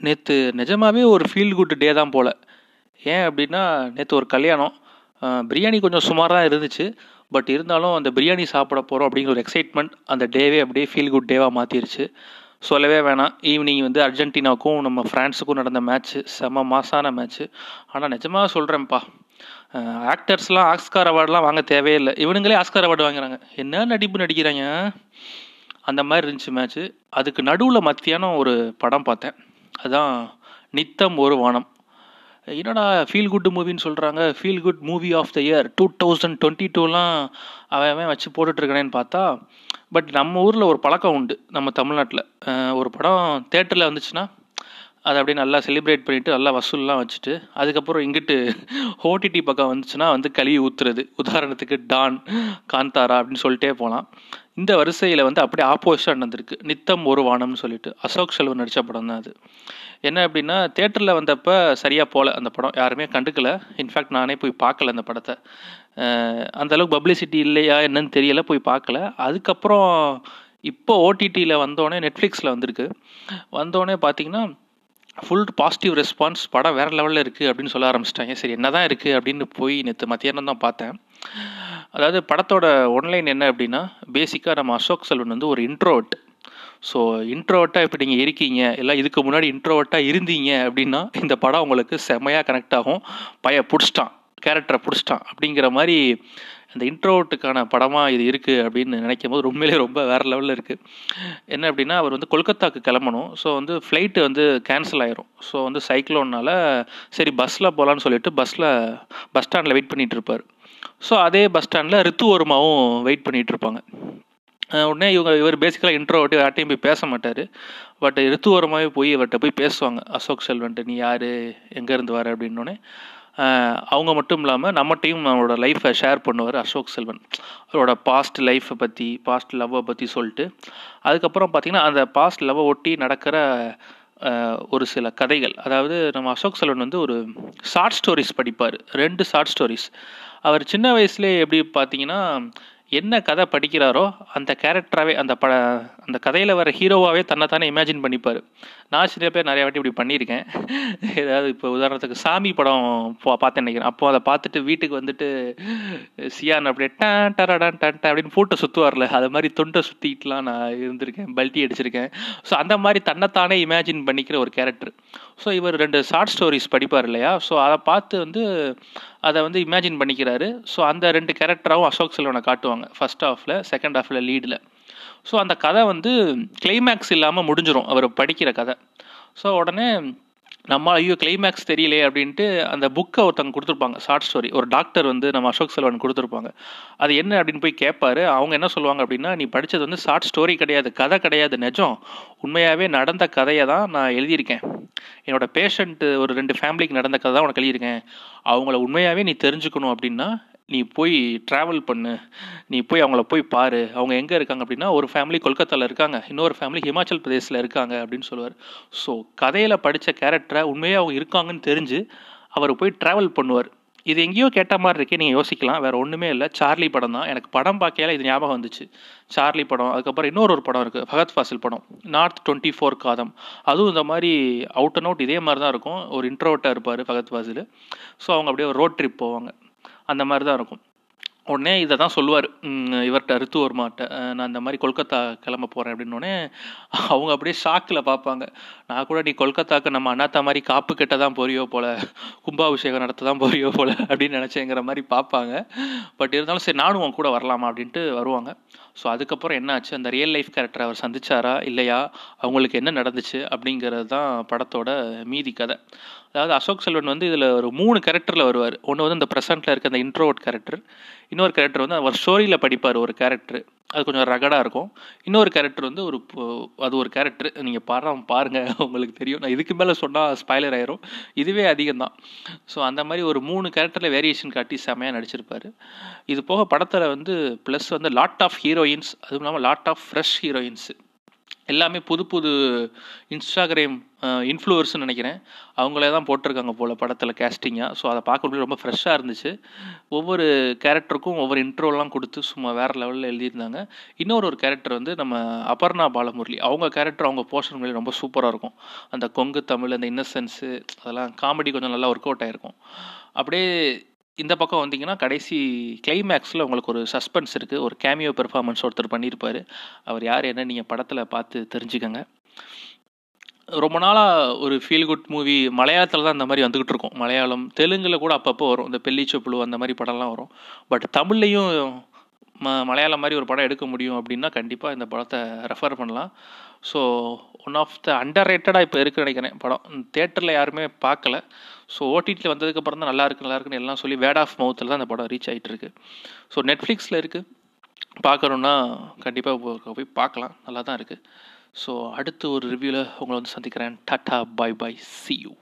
நேற்று நிஜமாவே ஒரு ஃபீல் குட் டே தான் போல். ஏன் அப்படின்னா நேற்று ஒரு கல்யாணம். பிரியாணி கொஞ்சம் சுமாராக இருந்துச்சு. பட் இருந்தாலும் அந்த பிரியாணி சாப்பிட போகிறோம் அப்படிங்கிற ஒரு எக்ஸைட்மெண்ட் அந்த டேவே அப்படியே ஃபீல் குட் டேவாக மாற்றிருச்சு சொல்லவே வேணாம். ஈவினிங் வந்து அர்ஜென்டினாவுக்கும் நம்ம ஃப்ரான்ஸுக்கும் நடந்த மேட்ச்சு செம மாசான மேட்ச்சு ஆனால் நிஜமாக சொல்கிறேன்ப்பா ஆக்டர்ஸ்லாம் ஆஸ்கார் அவார்டெலாம் வாங்க தேவையில்லை இவனுங்களே ஆஸ்கார் அவார்டு வாங்குறாங்க. என்ன நடிப்பு நடிக்கிறாங்க? அந்த மாதிரி இருந்துச்சு மேட்ச்சு அதுக்கு நடுவில் மத்தியானம் ஒரு படம் பார்த்தேன். அதான் நித்தம் ஒரு வானம். என்னடா ஃபீல் குட் மூவின்னு சொல்கிறாங்க feel good movie of the year two thousand twenty டூலாம் அவன் அவன் வச்சு போட்டுட்ருக்கானேன்னு பார்த்தா பட் நம்ம ஊரில் ஒரு பழக்கம் உண்டு நம்ம தமிழ்நாட்டில். ஒரு படம் தேட்டரில் வந்துச்சுன்னா அதை அப்படியே நல்லா செலிப்ரேட் பண்ணிவிட்டு நல்லா வசூல்லாம் வச்சுட்டு அதுக்கப்புறம் இங்கிட்டு ஓடிடி பக்கம் வந்துச்சுன்னா வந்து கழுவி ஊத்துறது. உதாரணத்துக்கு டான் காந்தாரா அப்படின்னு சொல்லிட்டே போகலாம் இந்த வரிசையில் வந்து அப்படியே ஆப்போசிட்டாக நடந்திருக்கு. நித்தம் ஒரு வானம்னு சொல்லிட்டு. அசோக் செல்வன் நடித்த படம் தான் அது. என்ன அப்படின்னா தேட்டரில் வந்தப்போ சரியாக போகல அந்த படம். யாருமே கண்டுக்கல. இன்ஃபேக்ட் நானே போய் பார்க்கல அந்த படத்தை. அந்தளவுக்கு அந்த அளவுக்கு பப்ளிசிட்டி இல்லையா என்னன்னு தெரியல. போய் பார்க்கல. அதுக்கப்புறம் இப்போ ஓடிடியில் வந்தோடனே நெட்ஃப்ளிக்ஸில் வந்திருக்கு. வந்தோடனே பார்த்தீங்கன்னா ஃபுல் பாசிட்டிவ் ரெஸ்பான்ஸ் படம் வேறு லெவலில் இருக்குது அப்படின்னு சொல்ல ஆரம்பிச்சிட்டாங்க. சரி என்ன தான் இருக்குது அப்படின்னு போய் நேற்று மத்தியானம் தான் பார்த்தேன். அதாவது படத்தோட ஒன்லைன் என்ன அப்படின்னா பேசிக்காக நம்ம அசோக் செல்வன் வந்து ஒரு இன்ட்ரோட் ஸோ இன்ட்ரோவர்ட்டாக இப்போ நீங்கள் இருக்கீங்க இல்லை இதுக்கு முன்னாடி இன்ட்ரோவர்ட்டாக இருந்தீங்க அப்படின்னா இந்த படம் உங்களுக்கு செமையாக கனெக்ட் ஆகும். பய பிடிச்சிட்டான் கேரக்டரை பிடிச்சிட்டான் அப்படிங்கிற மாதிரி அந்த இன்ட்ரோவர்ட்டுக்கான படமாக இது இருக்குது அப்படின்னு நினைக்கும் போது உண்மையிலே ரொம்ப வேறு லெவலில் இருக்குது என்ன அப்படின்னா அவர் வந்து கொல்கத்தாவுக்கு கிளம்பணும். ஸோ வந்து ஃப்ளைட்டு வந்து கேன்சல் ஆயிரும். ஸோ வந்து சைக்ளோன்னால் சரி பஸ்ஸில் போகலான்னு சொல்லிட்டு பஸ்ஸில் பஸ் ஸ்டாண்டில் வெயிட் பண்ணிகிட்டு இருப்பார். ஸோ அதே பஸ் ஸ்டாண்டில் ரித்து வருமாவும் வெயிட் பண்ணிகிட்டு இருப்பாங்க. உடனே இவங்க இவர் பேசிக்கலாக இன்ட்ரோவர்ட்டு யார்ட்டையும் போய் பேச மாட்டார். பட் ரித்துவரமாகவே போய் இவர்கிட்ட போய் பேசுவாங்க. அசோக் செல்வன்ட்டு நீ யார்? எங்கேருந்து வர? அப்படின்னோடனே அவங்க மட்டும் இல்லாமல் நம்மகிட்டையும் அவரோட லைஃப்பை ஷேர் பண்ணுவார் அசோக் செல்வன். அவரோட பாஸ்ட் லைஃப்பை பற்றி பாஸ்ட் லவ்வை பற்றி சொல்லிட்டு. அதுக்கப்புறம் பார்த்திங்கன்னா அந்த பாஸ்ட் லவ்வை ஒட்டி நடக்கிற ஒரு சில கதைகள். அதாவது நம்ம அசோக் செல்வன் வந்து ஒரு ஷார்ட் ஸ்டோரிஸ் படிப்பார். ரெண்டு ஷார்ட் ஸ்டோரிஸ் அவர் சின்ன வயசுலேயே எப்படி பார்த்தீங்கன்னா என்ன கதை படிக்கிறாரோ அந்த கேரக்டராகவே அந்த பட அந்த கதையில் வர ஹீரோவாகவே தன்னைத்தானே இமேஜின் பண்ணிப்பார். நான் சில பேர் நிறைய வாட்டி இப்படி பண்ணியிருக்கேன். ஏதாவது இப்போ உதாரணத்துக்கு சாமி படம் பார்த்தேன் நினைக்கிறேன். அப்போ அதை பார்த்துட்டு வீட்டுக்கு வந்துட்டு சியான் அப்படியே டான் டரடான் டான் அப்படின்னு பூட்டை சுற்றுவார்ல அது மாதிரி தொண்டை சுற்றிட்டுலாம் நான் இருந்திருக்கேன். பல்ட்டி அடிச்சிருக்கேன். ஸோ அந்த மாதிரி தன்னைத்தானே இமேஜின் பண்ணிக்கிற ஒரு கேரக்டர் ஸோ இவர் ரெண்டு ஷார்ட் ஸ்டோரிஸ் படிப்பார் இல்லையா? ஸோ அதை பார்த்து வந்து அதை வந்து இமேஜின் பண்ணிக்கிறாரு. ஸோ அந்த ரெண்டு கேரக்டராகவும் அசோக் செல்வனை காட்டுவாங்க. ஃபர்ஸ்ட் ஹாஃபில் செகண்ட் ஹாஃபில் லீடில் ஸோ அந்த கதை வந்து கிளைமேக்ஸ் இல்லாமல் முடிஞ்சிடும் அவர் படிக்கிற கதை. ஸோ உடனே நம்ம ஐயோ கிளைமேக்ஸ் தெரியலையே அப்படின்ட்டு அந்த புக்கை ஒருத்தவங்க கொடுத்துருப்பாங்க ஷார்ட் ஸ்டோரி ஒரு டாக்டர் வந்து நம்ம அசோக் செல்வன் கொடுத்துருப்பாங்க. அது என்ன அப்படின்னு போய் கேட்பாரு அவங்க என்ன சொல்லுவாங்க அப்படின்னா நீ படித்தது வந்து ஷார்ட் ஸ்டோரி கிடையாது கதை கிடையாது நிஜம். உண்மையாகவே நடந்த கதையை தான் நான் எழுதியிருக்கேன். என்னோட பேஷண்ட்டு ஒரு ரெண்டு ஃபேமிலிக்கு நடந்த கதை தான் உனக்கு எழுதியிருக்கேன். அவங்கள உண்மையாகவே நீ தெரிஞ்சுக்கணும் அப்படின்னா நீ போய் ட்ராவல் பண்ணு. நீ போய் அவங்கள போய் பாரு. அவங்க எங்கே இருக்காங்க அப்படின்னா ஒரு ஃபேமிலி கொல்கத்தாவில் இருக்காங்க. இன்னொரு ஃபேமிலி ஹிமாச்சல் பிரதேசில் இருக்காங்க அப்படின்னு சொல்லுவார். ஸோ கதையில் படித்த கேரக்டரை உண்மையாக அவங்க இருக்காங்கன்னு தெரிஞ்சு அவர் போய் ட்ராவல் பண்ணுவார். இது எங்கேயோ கேட்ட மாதிரி இருக்கே நீங்கள் யோசிக்கலாம். வேறு ஒன்றுமே இல்லை. சார்லி படம் தான். எனக்கு படம் பார்க்கையில இது ஞாபகம் வந்துச்சு. சார்லி படம். அதுக்கப்புறம் இன்னொரு ஒரு படம் இருக்குது பகத் ஃபாசில் படம். North twenty four Kaatham. அதுவும் இந்த மாதிரி அவுட் அண்ட் அவுட் இதே மாதிரி தான் இருக்கும். ஒரு இன்ட்ரோட்டாக இருப்பார் பகத் ஃபாசில். ஸோ அவங்க அப்படியே ஒரு ரோட் ட்ரிப் போவாங்க. அந்த மாதிரி தான் இருக்கும். உடனே இதை தான் சொல்லுவார். இவர்கிட்ட ரித்து வர்மாட்ட நான் இந்த மாதிரி கொல்கத்தா கிளம்ப போகிறேன் அப்படின்னோடனே அவங்க அப்படியே ஷாக்கில் பார்ப்பாங்க. நான் கூட நீ கொல்கத்தாவுக்கு நம்ம அண்ணாத்தா மாதிரி காப்பு கெட்ட தான் போறியோ போல கும்பாபிஷேகம் நடத்த தான் போறியோ போல அப்படின்னு நினச்சேங்கிற மாதிரி பார்ப்பாங்க. பட் இருந்தாலும் சரி நானும் உன் கூட வரலாமா அப்படின்ட்டு வருவாங்க. ஸோ அதுக்கப்புறம் என்ன ஆச்சு? அந்த ரியல் லைஃப் கேரக்டர் அவர் சந்திச்சாரா? இல்லையா? அவங்களுக்கு என்ன நடந்துச்சு? அப்படிங்கிறது தான் படத்தோட மீதி கதை. அதாவது அசோக் செல்வன் வந்து இதில் ஒரு மூணு கேரக்டரில் வருவார். ஒன்று வந்து இந்த ப்ரெசென்ட்டில் இருக்க அந்த இன்ட்ரோவர்ட் கேரக்டர் இன்னொரு கேரக்டர் வந்து அவர் ஸ்டோரியில் படிப்பார் ஒரு கேரக்டர் அது கொஞ்சம் ரகடாக இருக்கும். இன்னொரு கேரக்டர் வந்து ஒரு அது ஒரு கேரக்டர் நீங்கள் பாரு பாருங்கள் உங்களுக்கு தெரியும். நான் இதுக்கு மேலே சொன்னால் ஸ்பாய்லர் ஆயிரும். இதுவே அதிகம் தான் ஸோ அந்த மாதிரி ஒரு மூணு கேரக்டரில் வேரியேஷன் காட்டி செமையாக நடிச்சிருப்பார். இது போக படத்தில் வந்து ப்ளஸ் வந்து லாட் ஆஃப் ஹீரோயின்ஸ் அதுவும் இல்லாமல் லாட் ஆஃப் ஃப்ரெஷ் ஹீரோயின்ஸ் எல்லாமே புது புது இன்ஸ்டாகிராம் இன்ஃப்ளூவர்ஸ்னு நினைக்கிறேன். அவங்களே தான் போட்டிருக்காங்க போல் படத்தில் கேஸ்டிங்காக ஸோ அதை பார்க்கும்போது ரொம்ப ஃப்ரெஷ்ஷாக இருந்துச்சு. ஒவ்வொரு கேரக்டருக்கும் ஒவ்வொரு இன்ட்ரோலாம் கொடுத்து சும்மா வேறு லெவலில் எழுதியிருந்தாங்க. இன்னொரு ஒரு கேரக்டர் வந்து நம்ம அபர்ணா பாலமுரளி. அவங்க கேரக்டர் அவங்க போர்ஷன் மேலே ரொம்ப சூப்பராக இருக்கும். அந்த கொங்கு தமிழ் அந்த இன்னசென்ஸு அதெல்லாம் காமெடி கொஞ்சம் நல்லா ஒர்க் அவுட் ஆகிருக்கும் அப்படியே இந்த பக்கம் வந்தீங்கன்னா கடைசி கிளைமேக்ஸில் உங்களுக்கு ஒரு சஸ்பென்ஸ் இருக்குது ஒரு கேமியோ பெர்ஃபார்மன்ஸ் ஒருத்தர் பண்ணியிருப்பார் அவர் யார் என்ன நீங்கள் படத்தில் பார்த்து தெரிஞ்சுக்கோங்க. ரொம்ப நாளாக ஒரு ஃபீல் குட் மூவி மலையாளத்தில் தான் இந்த மாதிரி வந்துக்கிட்டு இருக்கும். மலையாளம் தெலுங்கில் கூட அப்பப்போ வரும். இந்த பெல்லிச்சொப்புழு அந்த மாதிரி படம்லாம் வரும். பட் தமிழ்லையும் ம மலையாளம் மாதிரி ஒரு படம் எடுக்க முடியும் அப்படின்னா கண்டிப்பாக இந்த படத்தை ரெஃபர் பண்ணலாம். So one of the under ரேட்டடாக இப்போ இருக்குன்னு நினைக்கிறேன் படம். தேட்டரில் யாருமே பார்க்கல. ஸோ ஓடிடியில் வந்ததுக்கப்புறம் தான் நல்லா இருக்கு நல்லா இருக்குன்னு எல்லாம் சொல்லி வேட் ஆஃப் மவுத்தில் தான் இந்த படம் ரீச் ஆகிட்டு இருக்கு. ஸோ நெட்ஃப்ளிக்ஸில் இருக்குது பார்க்கணுன்னா கண்டிப்பாக போய் பார்க்கலாம். நல்லா தான் இருக்குது ஸோ அடுத்து ஒரு ரிவ்யூவில் உங்களை வந்து சந்திக்கிறேன். Tata bye bye see you